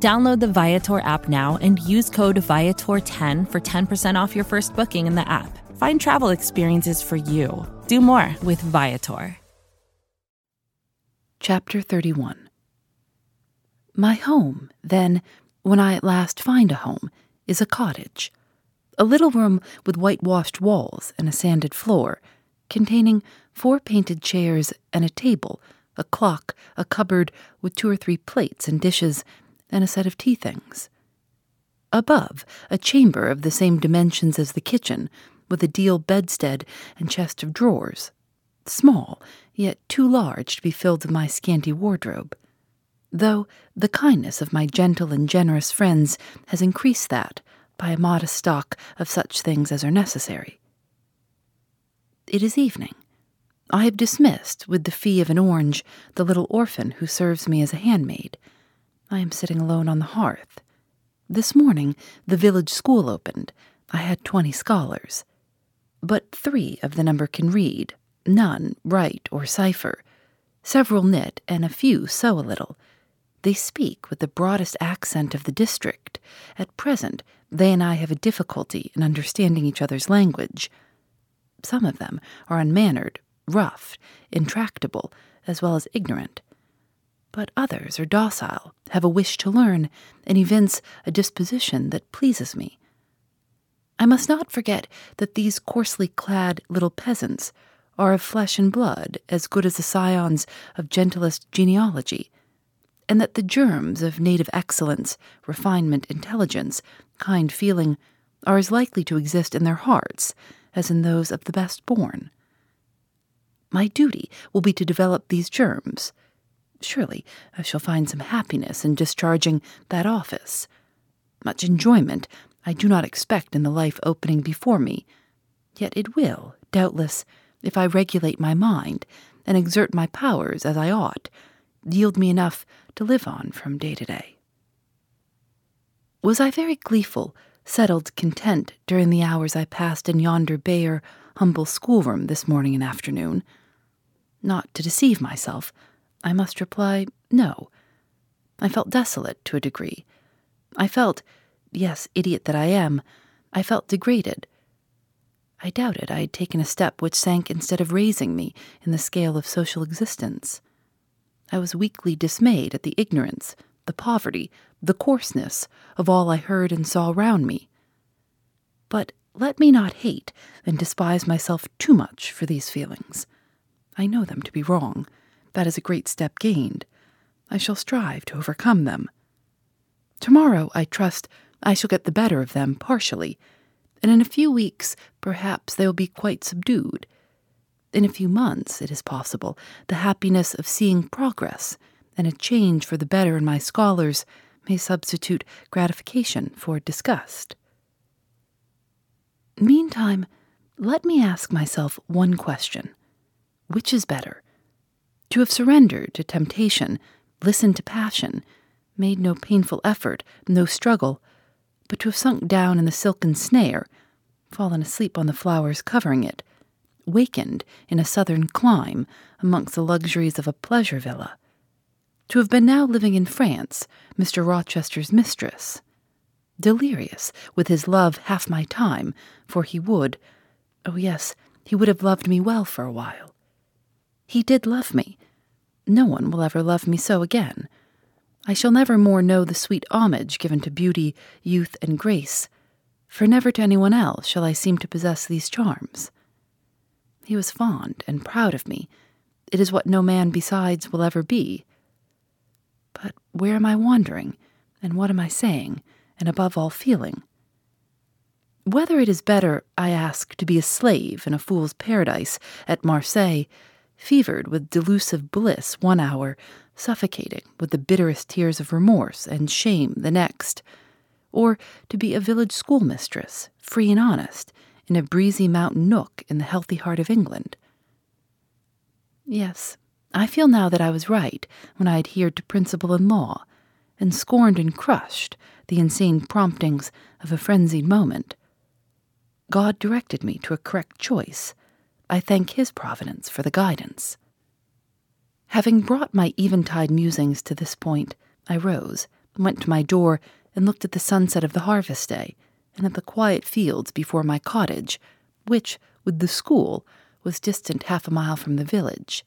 Download the Viator app now and use code Viator10 for 10% off your first booking in the app. Find travel experiences for you. Do more with Viator. Chapter 31 My home, then, when I at last find a home, is a cottage. A little room with whitewashed walls and a sanded floor, containing four painted chairs and a table, a clock, a cupboard with two or three plates and dishes, and a set of tea things. Above, a chamber of the same dimensions as the kitchen, with a deal bedstead and chest of drawers, small, yet too large to be filled with my scanty wardrobe, though the kindness of my gentle and generous friends has increased that by a modest stock of such things as are necessary. It is evening. I have dismissed, with the fee of an orange, the little orphan who serves me as a handmaid. I am sitting alone on the hearth. This morning, the village school opened. I had twenty scholars. But three of the number can read, none write or cipher. Several knit, and a few sew a little. They speak with the broadest accent of the district. At present, they and I have a difficulty in understanding each other's language. Some of them are unmannered, rough, intractable, as well as ignorant. But others are docile, have a wish to learn, and evince a disposition that pleases me. I must not forget that these coarsely clad little peasants are of flesh and blood as good as the scions of gentlest genealogy, and that the germs of native excellence, refinement, intelligence, kind feeling are as likely to exist in their hearts as in those of the best born. My duty will be to develop these germs. Surely I shall find some happiness in discharging that office. Much enjoyment I do not expect in the life opening before me, yet it will, doubtless, if I regulate my mind and exert my powers as I ought, yield me enough to live on from day to day. Was I very gleeful, settled, content during the hours I passed in yonder bare, humble schoolroom this morning and afternoon? Not to deceive myself, I must reply, no. I felt desolate to a degree. I felt, yes, idiot that I am, I felt degraded. I doubted I had taken a step which sank instead of raising me in the scale of social existence. I was weakly dismayed at the ignorance, the poverty, the coarseness of all I heard and saw round me. But let me not hate and despise myself too much for these feelings. I know them to be wrong. That is a great step gained. I shall strive to overcome them. Tomorrow, I trust, I shall get the better of them partially, and in a few weeks, perhaps they will be quite subdued. In a few months, it is possible, the happiness of seeing progress and a change for the better in my scholars may substitute gratification for disgust. Meantime, let me ask myself one question Which is better? To have surrendered to temptation, listened to passion, made no painful effort, no struggle, but to have sunk down in the silken snare, fallen asleep on the flowers covering it, wakened in a southern clime amongst the luxuries of a pleasure villa, to have been now living in France, Mr. Rochester's mistress, delirious with his love half my time, for he would, oh yes, he would have loved me well for a while. He did love me. No one will ever love me so again. I shall never more know the sweet homage given to beauty, youth, and grace, for never to anyone else shall I seem to possess these charms. He was fond and proud of me. It is what no man besides will ever be. But where am I wandering, and what am I saying, and above all feeling? Whether it is better, I ask, to be a slave in a fool's paradise at Marseilles, fevered with delusive bliss one hour, suffocating with the bitterest tears of remorse and shame the next, or to be a village schoolmistress, free and honest, in a breezy mountain nook in the healthy heart of England. Yes, I feel now that I was right when I adhered to principle and law, and scorned and crushed the insane promptings of a frenzied moment. God directed me to a correct choice. I thank His providence for the guidance. Having brought my eventide musings to this point, I rose, went to my door, and looked at the sunset of the harvest day, and at the quiet fields before my cottage, which, with the school, was distant half a mile from the village.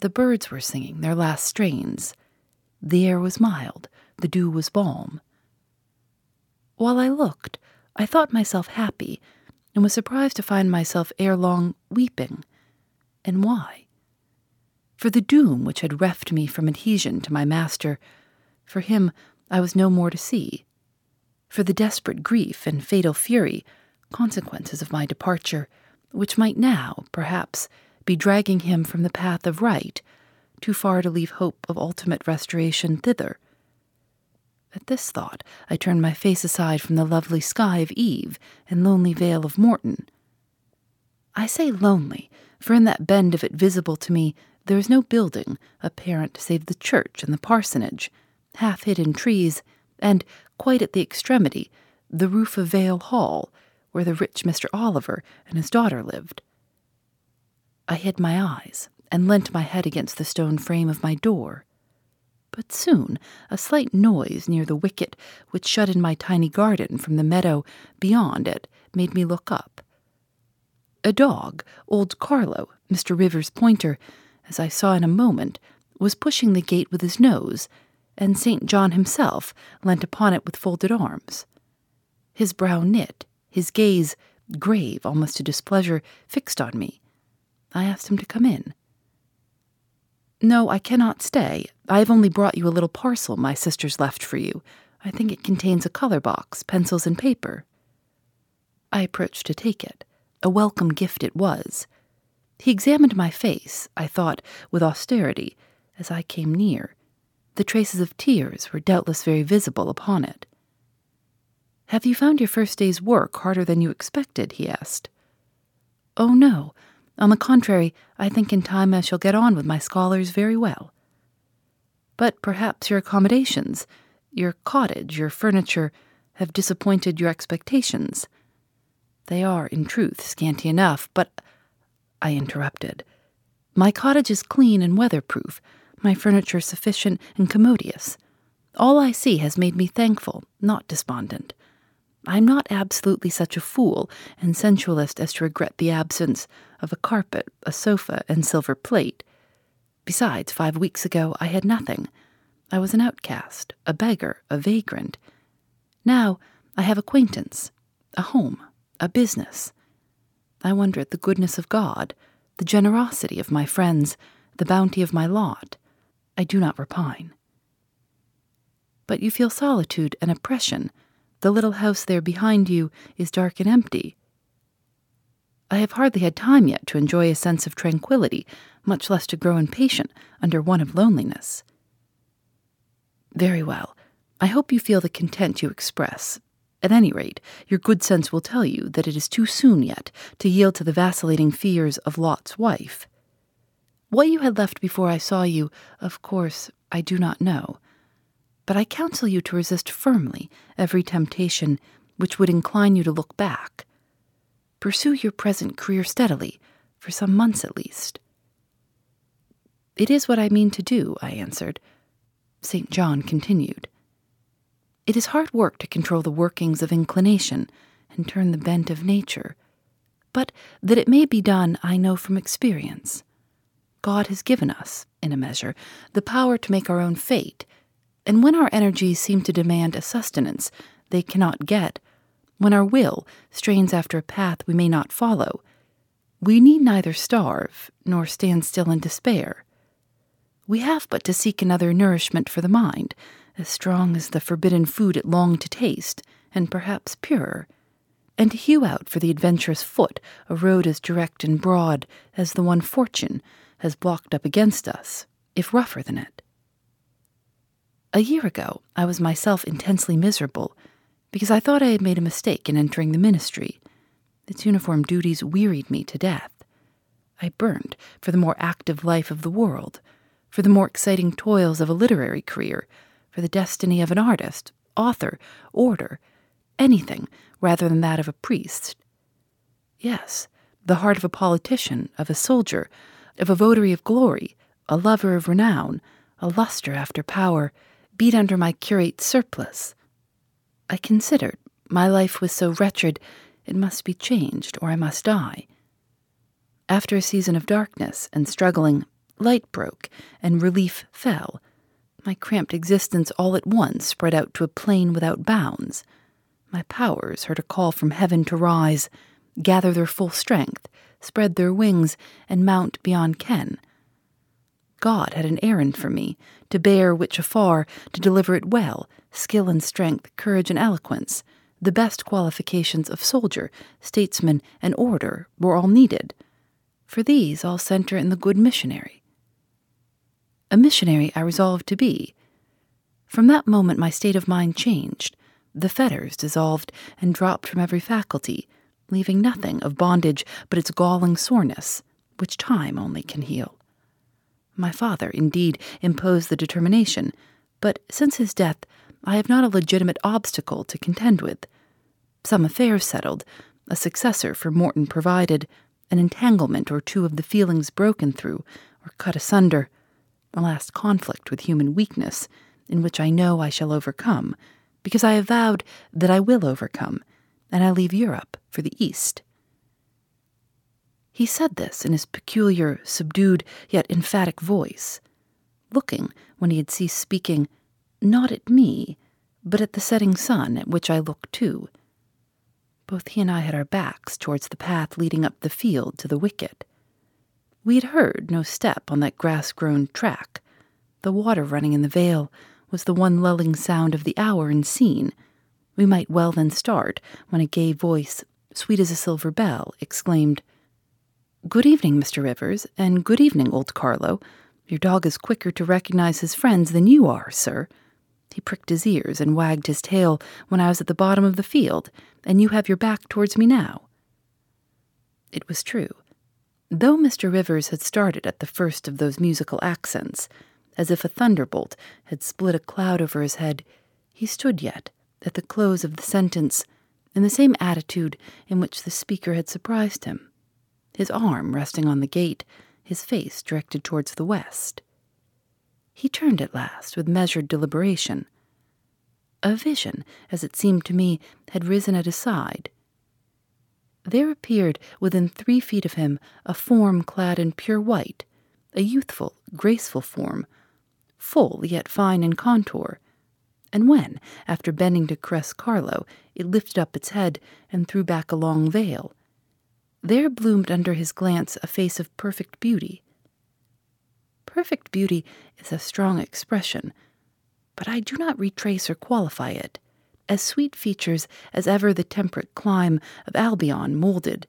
The birds were singing their last strains. The air was mild, the dew was balm. While I looked, I thought myself happy, and was surprised to find myself ere long weeping. And why? For the doom which had reft me from adhesion to my master, for him I was no more to see. For the desperate grief and fatal fury, consequences of my departure, which might now, perhaps, be dragging him from the path of right, too far to leave hope of ultimate restoration thither. At this thought, I turned my face aside from the lovely sky of Eve and lonely vale of Morton. I say lonely, for in that bend of it visible to me there is no building apparent save the church and the parsonage, half hid in trees, and, quite at the extremity, the roof of Vale Hall, where the rich Mr. Oliver and his daughter lived. I hid my eyes and leant my head against the stone frame of my door. But soon a slight noise near the wicket which shut in my tiny garden from the meadow beyond it made me look up. A dog, old Carlo, Mr. Rivers' pointer, as I saw in a moment, was pushing the gate with his nose, and St. John himself leant upon it with folded arms. His brow knit, his gaze, grave almost to displeasure, fixed on me. I asked him to come in. No, I cannot stay. I have only brought you a little parcel my sisters left for you. I think it contains a color box, pencils, and paper. I approached to take it. A welcome gift it was. He examined my face, I thought, with austerity, as I came near. The traces of tears were doubtless very visible upon it. Have you found your first day's work harder than you expected? he asked. Oh, no. On the contrary, I think in time I shall get on with my scholars very well. But perhaps your accommodations, your cottage, your furniture, have disappointed your expectations. They are, in truth, scanty enough, but. I interrupted. My cottage is clean and weatherproof, my furniture sufficient and commodious. All I see has made me thankful, not despondent. I'm not absolutely such a fool and sensualist as to regret the absence of a carpet, a sofa, and silver plate. Besides, five weeks ago I had nothing. I was an outcast, a beggar, a vagrant. Now I have acquaintance, a home, a business. I wonder at the goodness of God, the generosity of my friends, the bounty of my lot. I do not repine. But you feel solitude and oppression the little house there behind you is dark and empty. I have hardly had time yet to enjoy a sense of tranquillity, much less to grow impatient under one of loneliness. Very well. I hope you feel the content you express. At any rate, your good sense will tell you that it is too soon yet to yield to the vacillating fears of Lot's wife. What you had left before I saw you, of course, I do not know but I counsel you to resist firmly every temptation which would incline you to look back. Pursue your present career steadily, for some months at least. It is what I mean to do, I answered. St. John continued. It is hard work to control the workings of inclination and turn the bent of nature, but that it may be done I know from experience. God has given us, in a measure, the power to make our own fate and when our energies seem to demand a sustenance they cannot get, when our will strains after a path we may not follow, we need neither starve nor stand still in despair. We have but to seek another nourishment for the mind, as strong as the forbidden food it longed to taste, and perhaps purer, and to hew out for the adventurous foot a road as direct and broad as the one fortune has blocked up against us, if rougher than it. A year ago, I was myself intensely miserable, because I thought I had made a mistake in entering the ministry. Its uniform duties wearied me to death. I burned for the more active life of the world, for the more exciting toils of a literary career, for the destiny of an artist, author, order, anything rather than that of a priest. Yes, the heart of a politician, of a soldier, of a votary of glory, a lover of renown, a luster after power, beat under my curate's surplice. I considered my life was so wretched it must be changed or I must die. After a season of darkness and struggling, light broke and relief fell. My cramped existence all at once spread out to a plain without bounds. My powers heard a call from heaven to rise, gather their full strength, spread their wings, and mount beyond ken. God had an errand for me, to bear which afar, to deliver it well, skill and strength, courage and eloquence, the best qualifications of soldier, statesman, and orator were all needed. For these all center in the good missionary. A missionary I resolved to be. From that moment my state of mind changed. The fetters dissolved and dropped from every faculty, leaving nothing of bondage but its galling soreness, which time only can heal. My father, indeed, imposed the determination, but since his death, I have not a legitimate obstacle to contend with. Some affairs settled, a successor for Morton provided, an entanglement or two of the feelings broken through or cut asunder, a last conflict with human weakness, in which I know I shall overcome, because I have vowed that I will overcome, and I leave Europe for the East. He said this in his peculiar, subdued, yet emphatic voice, looking, when he had ceased speaking, not at me, but at the setting sun at which I looked too. Both he and I had our backs towards the path leading up the field to the wicket. We had heard no step on that grass grown track. The water running in the vale was the one lulling sound of the hour and scene. We might well then start when a gay voice, sweet as a silver bell, exclaimed, Good evening, Mr. Rivers, and good evening, old Carlo. Your dog is quicker to recognize his friends than you are, sir. He pricked his ears and wagged his tail when I was at the bottom of the field, and you have your back towards me now. It was true. Though Mr. Rivers had started at the first of those musical accents, as if a thunderbolt had split a cloud over his head, he stood yet, at the close of the sentence, in the same attitude in which the speaker had surprised him his arm resting on the gate, his face directed towards the west. He turned at last with measured deliberation. A vision, as it seemed to me, had risen at his side. There appeared within three feet of him a form clad in pure white, a youthful, graceful form, full yet fine in contour. And when, after bending to caress Carlo, it lifted up its head and threw back a long veil, there bloomed under his glance a face of perfect beauty. Perfect beauty is a strong expression, but I do not retrace or qualify it. As sweet features as ever the temperate clime of Albion molded,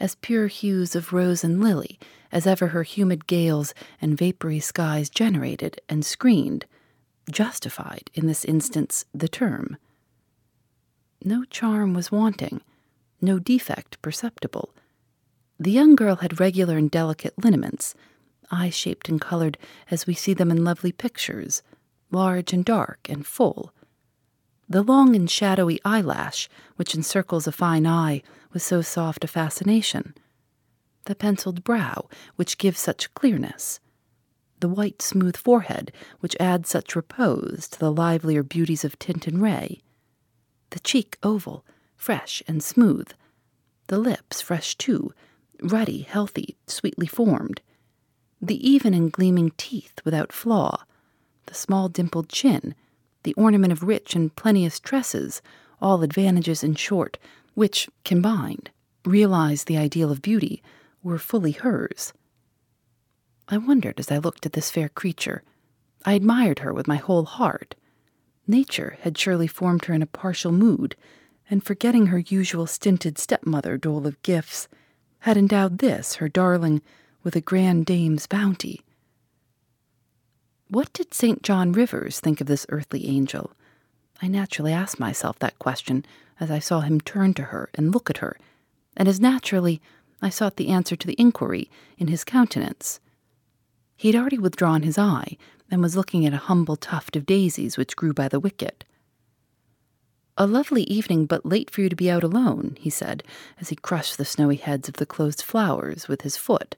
as pure hues of rose and lily as ever her humid gales and vapory skies generated and screened, justified in this instance the term. No charm was wanting, no defect perceptible the young girl had regular and delicate lineaments, eye shaped and colored as we see them in lovely pictures, large and dark and full. The long and shadowy eyelash, which encircles a fine eye, was so soft a fascination. The penciled brow, which gives such clearness. The white, smooth forehead, which adds such repose to the livelier beauties of tint and ray. The cheek oval, fresh and smooth. The lips fresh too, ruddy, healthy, sweetly formed, the even and gleaming teeth without flaw, the small dimpled chin, the ornament of rich and plenteous tresses, all advantages, in short, which, combined, realized the ideal of beauty, were fully hers. I wondered as I looked at this fair creature. I admired her with my whole heart. Nature had surely formed her in a partial mood, and forgetting her usual stinted stepmother dole of gifts, had endowed this, her darling, with a grand dame's bounty. What did St. John Rivers think of this earthly angel? I naturally asked myself that question as I saw him turn to her and look at her, and as naturally I sought the answer to the inquiry in his countenance. He had already withdrawn his eye and was looking at a humble tuft of daisies which grew by the wicket. A lovely evening, but late for you to be out alone, he said, as he crushed the snowy heads of the closed flowers with his foot.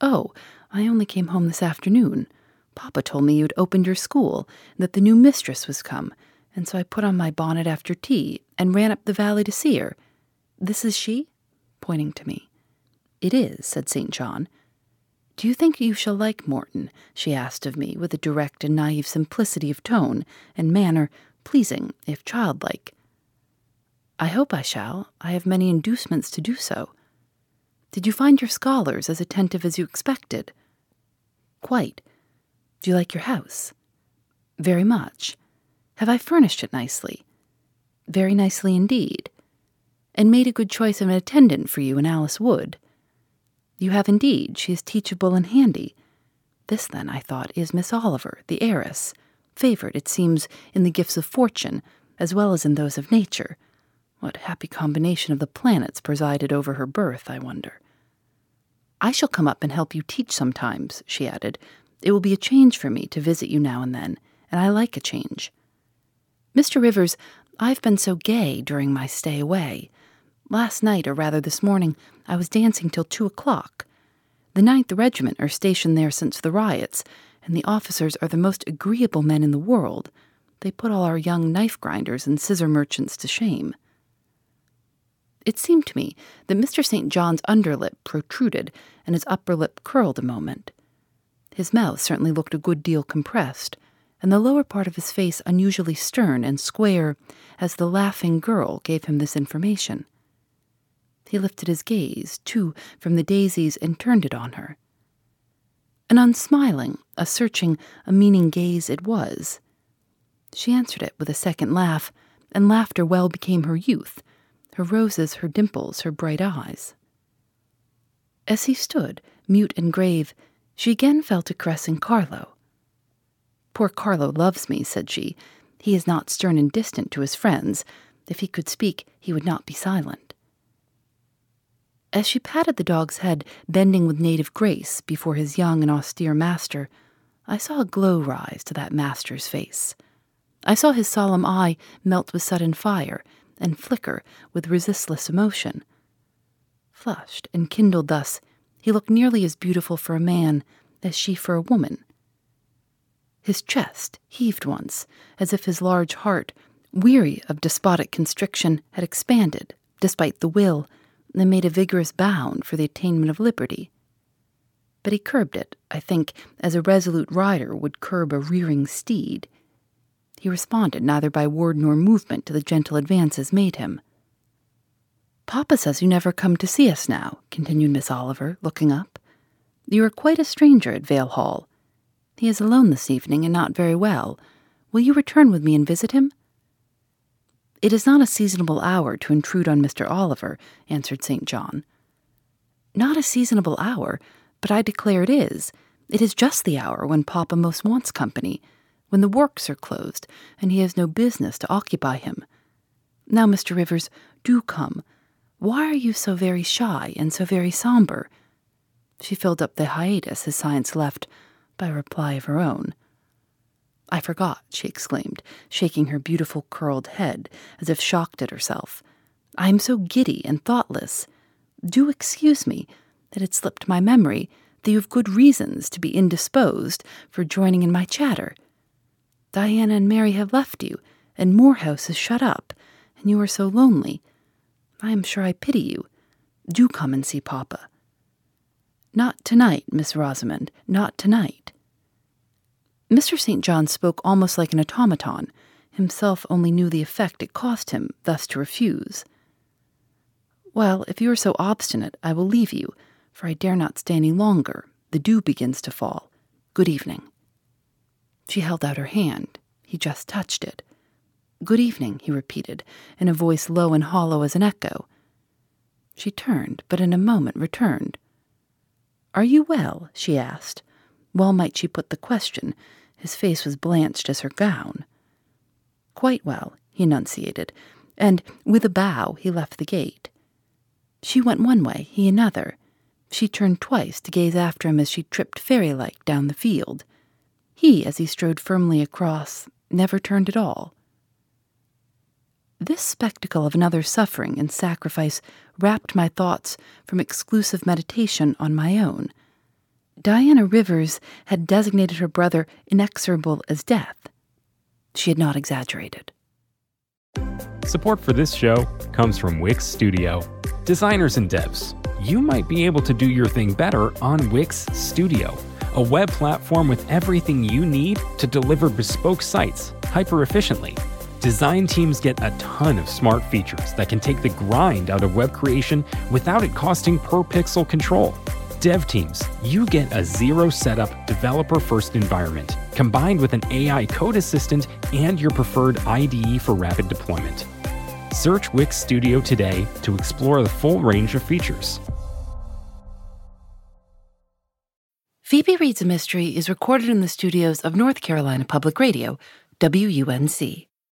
Oh, I only came home this afternoon. Papa told me you'd opened your school, and that the new mistress was come, and so I put on my bonnet after tea and ran up the valley to see her. This is she? pointing to me. It is, said St. John. Do you think you shall like Morton? she asked of me, with a direct and naive simplicity of tone and manner, pleasing, if childlike. I hope I shall. I have many inducements to do so. Did you find your scholars as attentive as you expected? Quite. Do you like your house? Very much. Have I furnished it nicely? Very nicely indeed. And made a good choice of an attendant for you in Alice Wood? You have indeed. She is teachable and handy. This, then, I thought, is Miss Oliver, the heiress, favored, it seems, in the gifts of fortune, as well as in those of nature. What happy combination of the planets presided over her birth, I wonder. I shall come up and help you teach sometimes, she added. It will be a change for me to visit you now and then, and I like a change. Mr. Rivers, I've been so gay during my stay away. Last night, or rather this morning, I was dancing till two o'clock. The Ninth Regiment are stationed there since the riots, and the officers are the most agreeable men in the world. They put all our young knife grinders and scissor merchants to shame. It seemed to me that Mr. St. John's underlip protruded and his upper lip curled a moment. His mouth certainly looked a good deal compressed, and the lower part of his face unusually stern and square as the laughing girl gave him this information. He lifted his gaze, too, from the daisies and turned it on her. An unsmiling, a searching, a meaning gaze it was. She answered it with a second laugh, and laughter well became her youth, her roses, her dimples, her bright eyes. As he stood, mute and grave, she again fell to caressing Carlo. Poor Carlo loves me, said she. He is not stern and distant to his friends. If he could speak, he would not be silent. As she patted the dog's head, bending with native grace before his young and austere master, I saw a glow rise to that master's face. I saw his solemn eye melt with sudden fire and flicker with resistless emotion. Flushed and kindled thus, he looked nearly as beautiful for a man as she for a woman. His chest heaved once, as if his large heart, weary of despotic constriction, had expanded, despite the will and made a vigorous bound for the attainment of liberty. But he curbed it, I think, as a resolute rider would curb a rearing steed. He responded neither by word nor movement to the gentle advances made him. Papa says you never come to see us now, continued Miss Oliver, looking up. You are quite a stranger at Vale Hall. He is alone this evening and not very well. Will you return with me and visit him? It is not a seasonable hour to intrude on Mr. Oliver, answered St. John. Not a seasonable hour, but I declare it is. It is just the hour when Papa most wants company, when the works are closed, and he has no business to occupy him. Now, Mr. Rivers, do come. Why are you so very shy and so very somber? She filled up the hiatus his science left by a reply of her own. I forgot, she exclaimed, shaking her beautiful curled head as if shocked at herself. I am so giddy and thoughtless. Do excuse me that it slipped my memory that you have good reasons to be indisposed for joining in my chatter. Diana and Mary have left you, and Moor House is shut up, and you are so lonely. I am sure I pity you. Do come and see Papa. Not tonight, Miss Rosamond, not tonight. Mr. St. John spoke almost like an automaton, himself only knew the effect it cost him thus to refuse. Well, if you are so obstinate, I will leave you, for I dare not stay any longer. The dew begins to fall. Good evening. She held out her hand. He just touched it. Good evening, he repeated, in a voice low and hollow as an echo. She turned, but in a moment returned. Are you well? she asked. Well might she put the question, his face was blanched as her gown. Quite well, he enunciated, and with a bow he left the gate. She went one way, he another. She turned twice to gaze after him as she tripped fairy like down the field. He, as he strode firmly across, never turned at all. This spectacle of another suffering and sacrifice wrapped my thoughts from exclusive meditation on my own. Diana Rivers had designated her brother inexorable as death. She had not exaggerated. Support for this show comes from Wix Studio. Designers and devs, you might be able to do your thing better on Wix Studio, a web platform with everything you need to deliver bespoke sites hyper efficiently. Design teams get a ton of smart features that can take the grind out of web creation without it costing per pixel control. Dev teams, you get a zero setup, developer first environment combined with an AI code assistant and your preferred IDE for rapid deployment. Search Wix Studio today to explore the full range of features. Phoebe Reads a Mystery is recorded in the studios of North Carolina Public Radio, WUNC.